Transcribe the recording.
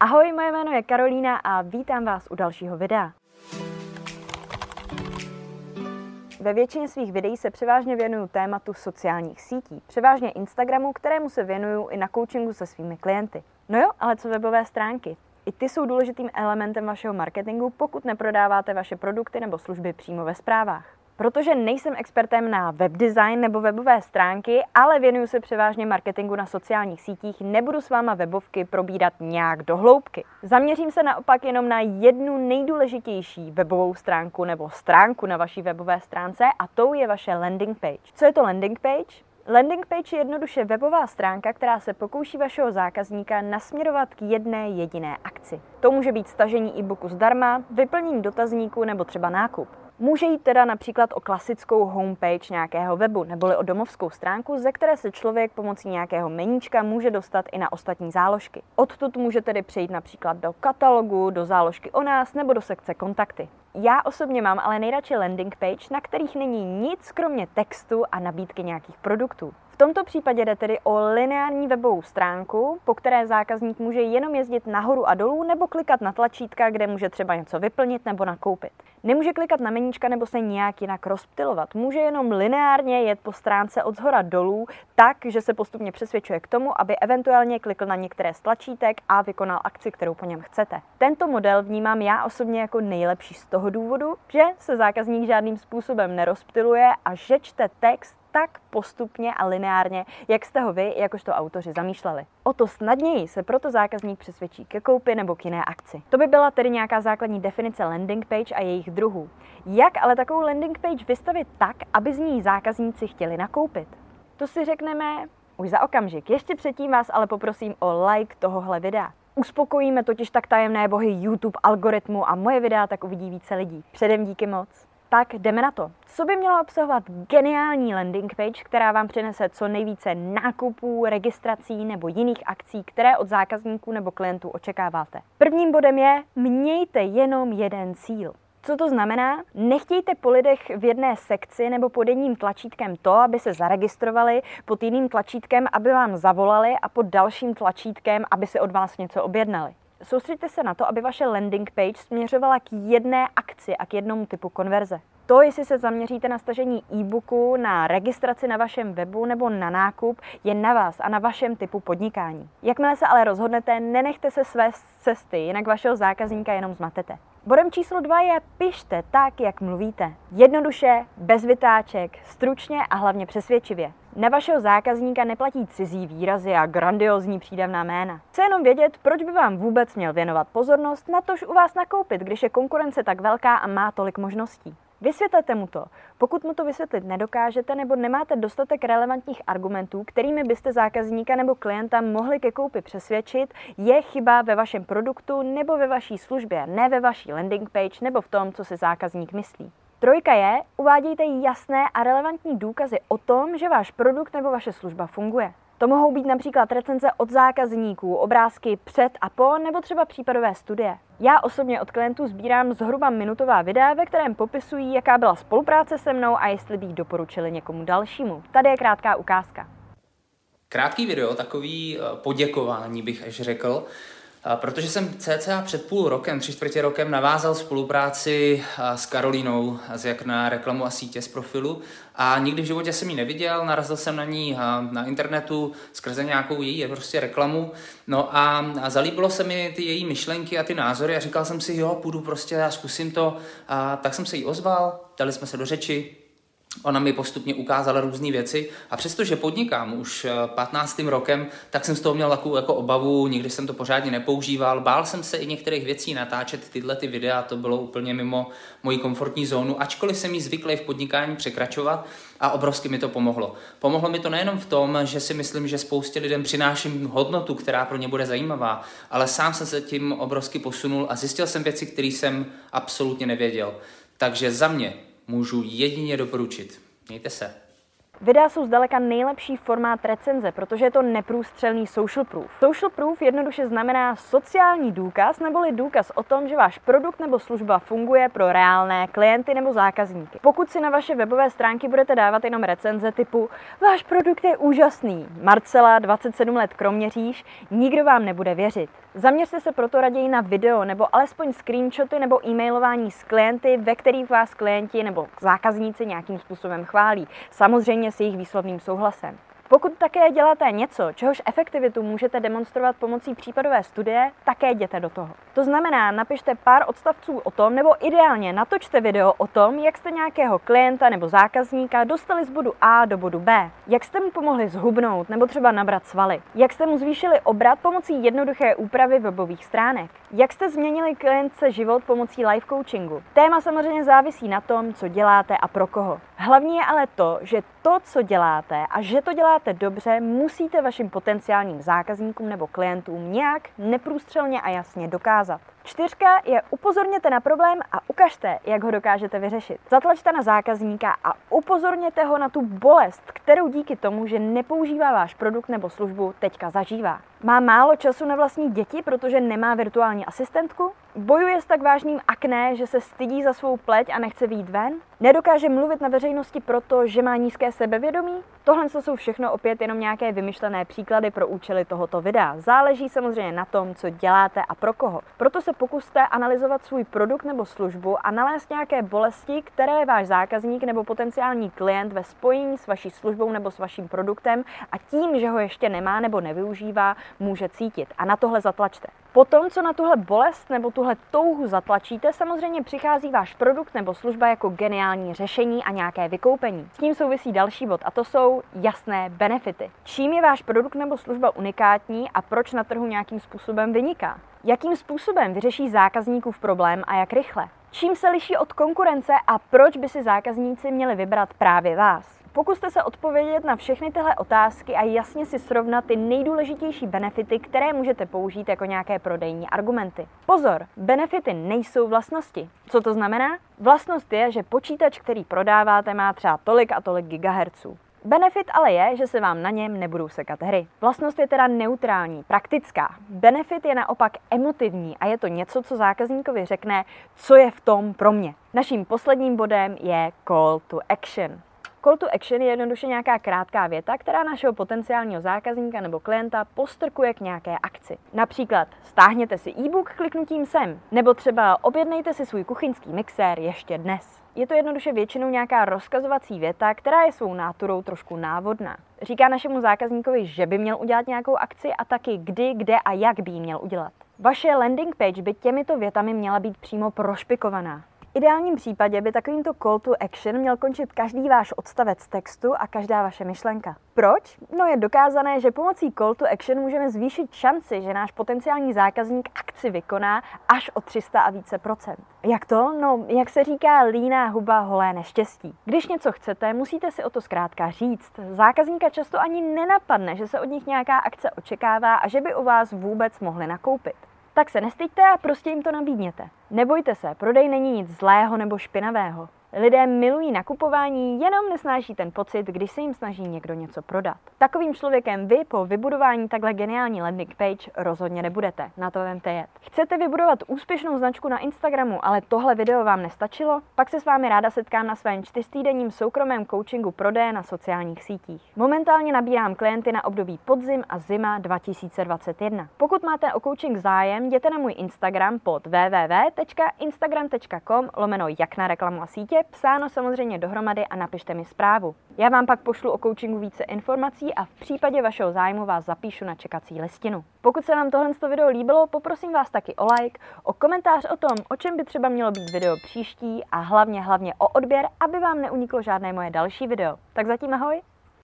Ahoj, moje jméno je Karolína a vítám vás u dalšího videa. Ve většině svých videí se převážně věnuju tématu sociálních sítí, převážně Instagramu, kterému se věnuju i na coachingu se svými klienty. No jo, ale co webové stránky? I ty jsou důležitým elementem vašeho marketingu, pokud neprodáváte vaše produkty nebo služby přímo ve zprávách. Protože nejsem expertem na webdesign nebo webové stránky, ale věnuju se převážně marketingu na sociálních sítích, nebudu s váma webovky probírat nějak do hloubky. Zaměřím se naopak jenom na jednu nejdůležitější webovou stránku nebo stránku na vaší webové stránce a tou je vaše landing page. Co je to landing page? Landing page je jednoduše webová stránka, která se pokouší vašeho zákazníka nasměrovat k jedné jediné akci. To může být stažení e-booku zdarma, vyplnění dotazníku nebo třeba nákup. Může jít teda například o klasickou homepage nějakého webu, neboli o domovskou stránku, ze které se člověk pomocí nějakého meníčka může dostat i na ostatní záložky. Odtud může tedy přejít například do katalogu, do záložky o nás nebo do sekce kontakty. Já osobně mám ale nejradši landing page, na kterých není nic kromě textu a nabídky nějakých produktů. V tomto případě jde tedy o lineární webovou stránku, po které zákazník může jenom jezdit nahoru a dolů nebo klikat na tlačítka, kde může třeba něco vyplnit nebo nakoupit. Nemůže klikat na meníčka nebo se nějak jinak rozptilovat. Může jenom lineárně jet po stránce od zhora dolů, tak, že se postupně přesvědčuje k tomu, aby eventuálně klikl na některé z tlačítek a vykonal akci, kterou po něm chcete. Tento model vnímám já osobně jako nejlepší z toho důvodu, že se zákazník žádným způsobem nerozptiluje a že čte text tak postupně a lineárně, jak jste ho vy, jakožto autoři, zamýšleli. O to snadněji se proto zákazník přesvědčí ke koupi nebo k jiné akci. To by byla tedy nějaká základní definice landing page a jejich druhů. Jak ale takovou landing page vystavit tak, aby z ní zákazníci chtěli nakoupit? To si řekneme už za okamžik. Ještě předtím vás ale poprosím o like tohohle videa. Uspokojíme totiž tak tajemné bohy YouTube algoritmu a moje videa tak uvidí více lidí. Předem díky moc. Tak jdeme na to. Co by měla obsahovat geniální landing page, která vám přinese co nejvíce nákupů, registrací nebo jiných akcí, které od zákazníků nebo klientů očekáváte? Prvním bodem je, mějte jenom jeden cíl. Co to znamená? Nechtějte po lidech v jedné sekci nebo pod jedním tlačítkem to, aby se zaregistrovali, pod jiným tlačítkem, aby vám zavolali a pod dalším tlačítkem, aby se od vás něco objednali. Soustřeďte se na to, aby vaše landing page směřovala k jedné akci a k jednomu typu konverze. To, jestli se zaměříte na stažení e-booku, na registraci na vašem webu nebo na nákup, je na vás a na vašem typu podnikání. Jakmile se ale rozhodnete, nenechte se své cesty, jinak vašeho zákazníka jenom zmatete. Bodem číslo dva je pište tak, jak mluvíte. Jednoduše, bez vytáček, stručně a hlavně přesvědčivě. Na vašeho zákazníka neplatí cizí výrazy a grandiozní přídavná jména. Chce jenom vědět, proč by vám vůbec měl věnovat pozornost, na tož u vás nakoupit, když je konkurence tak velká a má tolik možností. Vysvětlete mu to. Pokud mu to vysvětlit nedokážete nebo nemáte dostatek relevantních argumentů, kterými byste zákazníka nebo klienta mohli ke koupi přesvědčit, je chyba ve vašem produktu nebo ve vaší službě, ne ve vaší landing page nebo v tom, co si zákazník myslí. Trojka je, uvádějte jasné a relevantní důkazy o tom, že váš produkt nebo vaše služba funguje. To mohou být například recenze od zákazníků, obrázky před a po, nebo třeba případové studie. Já osobně od klientů sbírám zhruba minutová videa, ve kterém popisují, jaká byla spolupráce se mnou a jestli bych doporučili někomu dalšímu. Tady je krátká ukázka. Krátký video, takový eh, poděkování bych až řekl, Protože jsem cca před půl rokem, tři čtvrtě rokem navázal spolupráci s Karolínou, z jak na reklamu a sítě z profilu a nikdy v životě jsem ji neviděl, narazil jsem na ní na internetu skrze nějakou její prostě reklamu, no a, zalíbilo se mi ty její myšlenky a ty názory a říkal jsem si, jo, půjdu prostě a zkusím to, a tak jsem se jí ozval, dali jsme se do řeči, Ona mi postupně ukázala různé věci a přestože podnikám už 15. Eh, rokem, tak jsem z toho měl takovou jako obavu, nikdy jsem to pořádně nepoužíval. Bál jsem se i některých věcí natáčet tyhle ty videa, to bylo úplně mimo moji komfortní zónu, ačkoliv jsem jí zvyklý v podnikání překračovat a obrovsky mi to pomohlo. Pomohlo mi to nejenom v tom, že si myslím, že spoustě lidem přináším hodnotu, která pro ně bude zajímavá, ale sám jsem se tím obrovsky posunul a zjistil jsem věci, které jsem absolutně nevěděl. Takže za mě můžu jedině doporučit. Mějte se. Videa jsou zdaleka nejlepší formát recenze, protože je to neprůstřelný social proof. Social proof jednoduše znamená sociální důkaz neboli důkaz o tom, že váš produkt nebo služba funguje pro reálné klienty nebo zákazníky. Pokud si na vaše webové stránky budete dávat jenom recenze typu váš produkt je úžasný, Marcela, 27 let Kroměříž, nikdo vám nebude věřit. Zaměřte se proto raději na video nebo alespoň screenshoty nebo e-mailování s klienty, ve kterých vás klienti nebo zákazníci nějakým způsobem chválí. Samozřejmě s jejich výslovným souhlasem. Pokud také děláte něco, čehož efektivitu můžete demonstrovat pomocí případové studie, také jděte do toho. To znamená, napište pár odstavců o tom, nebo ideálně natočte video o tom, jak jste nějakého klienta nebo zákazníka dostali z bodu A do bodu B, jak jste mu pomohli zhubnout nebo třeba nabrat svaly, jak jste mu zvýšili obrat pomocí jednoduché úpravy webových stránek, jak jste změnili klientce život pomocí live coachingu. Téma samozřejmě závisí na tom, co děláte a pro koho. Hlavní je ale to, že to, co děláte a že to děláte dobře, musíte vašim potenciálním zákazníkům nebo klientům nějak neprůstřelně a jasně dokázat. Čtyřka je upozorněte na problém a ukažte, jak ho dokážete vyřešit. Zatlačte na zákazníka a upozorněte ho na tu bolest, kterou díky tomu, že nepoužívá váš produkt nebo službu, teďka zažívá. Má málo času na vlastní děti, protože nemá virtuální asistentku? Bojuje s tak vážným akné, že se stydí za svou pleť a nechce výjít ven? Nedokáže mluvit na veřejnosti proto, že má nízké sebevědomí? Tohle jsou všechno opět jenom nějaké vymyšlené příklady pro účely tohoto videa. Záleží samozřejmě na tom, co děláte a pro koho. Proto se pokuste analyzovat svůj produkt nebo službu a nalézt nějaké bolesti, které váš zákazník nebo potenciální klient ve spojení s vaší službou nebo s vaším produktem a tím, že ho ještě nemá nebo nevyužívá, může cítit. A na tohle zatlačte. Potom, co na tuhle bolest nebo tuhle touhu zatlačíte, samozřejmě přichází váš produkt nebo služba jako geniální řešení a nějaké vykoupení. S tím souvisí další bod a to jsou jasné benefity. Čím je váš produkt nebo služba unikátní a proč na trhu nějakým způsobem vyniká? Jakým způsobem vyřeší zákazníkův problém a jak rychle? Čím se liší od konkurence a proč by si zákazníci měli vybrat právě vás? Pokuste se odpovědět na všechny tyhle otázky a jasně si srovnat ty nejdůležitější benefity, které můžete použít jako nějaké prodejní argumenty. Pozor, benefity nejsou vlastnosti. Co to znamená? Vlastnost je, že počítač, který prodáváte, má třeba tolik a tolik gigahertzů. Benefit ale je, že se vám na něm nebudou sekat hry. Vlastnost je teda neutrální, praktická. Benefit je naopak emotivní a je to něco, co zákazníkovi řekne, co je v tom pro mě. Naším posledním bodem je call to action. Call to action je jednoduše nějaká krátká věta, která našeho potenciálního zákazníka nebo klienta postrkuje k nějaké akci. Například stáhněte si e-book kliknutím sem, nebo třeba objednejte si svůj kuchyňský mixér ještě dnes. Je to jednoduše většinou nějaká rozkazovací věta, která je svou náturou trošku návodná. Říká našemu zákazníkovi, že by měl udělat nějakou akci a taky kdy, kde a jak by ji měl udělat. Vaše landing page by těmito větami měla být přímo prošpikovaná ideálním případě by takovýmto call to action měl končit každý váš odstavec textu a každá vaše myšlenka. Proč? No je dokázané, že pomocí call to action můžeme zvýšit šanci, že náš potenciální zákazník akci vykoná až o 300 a více procent. Jak to? No, jak se říká, líná huba holé neštěstí. Když něco chcete, musíte si o to zkrátka říct. Zákazníka často ani nenapadne, že se od nich nějaká akce očekává a že by u vás vůbec mohli nakoupit tak se nestyďte a prostě jim to nabídněte. Nebojte se, prodej není nic zlého nebo špinavého. Lidé milují nakupování, jenom nesnáší ten pocit, když se jim snaží někdo něco prodat. Takovým člověkem vy po vybudování takhle geniální landing page rozhodně nebudete. Na to vemte jet. Chcete vybudovat úspěšnou značku na Instagramu, ale tohle video vám nestačilo? Pak se s vámi ráda setkám na svém čtyřtýdenním soukromém coachingu prodeje na sociálních sítích. Momentálně nabírám klienty na období podzim a zima 2021. Pokud máte o coaching zájem, jděte na můj Instagram pod www.instagram.com lomeno jak na reklamu a sítě psáno samozřejmě dohromady a napište mi zprávu. Já vám pak pošlu o coachingu více informací a v případě vašeho zájmu vás zapíšu na čekací listinu. Pokud se vám tohle video líbilo, poprosím vás taky o like, o komentář o tom, o čem by třeba mělo být video příští a hlavně hlavně o odběr, aby vám neuniklo žádné moje další video. Tak zatím ahoj!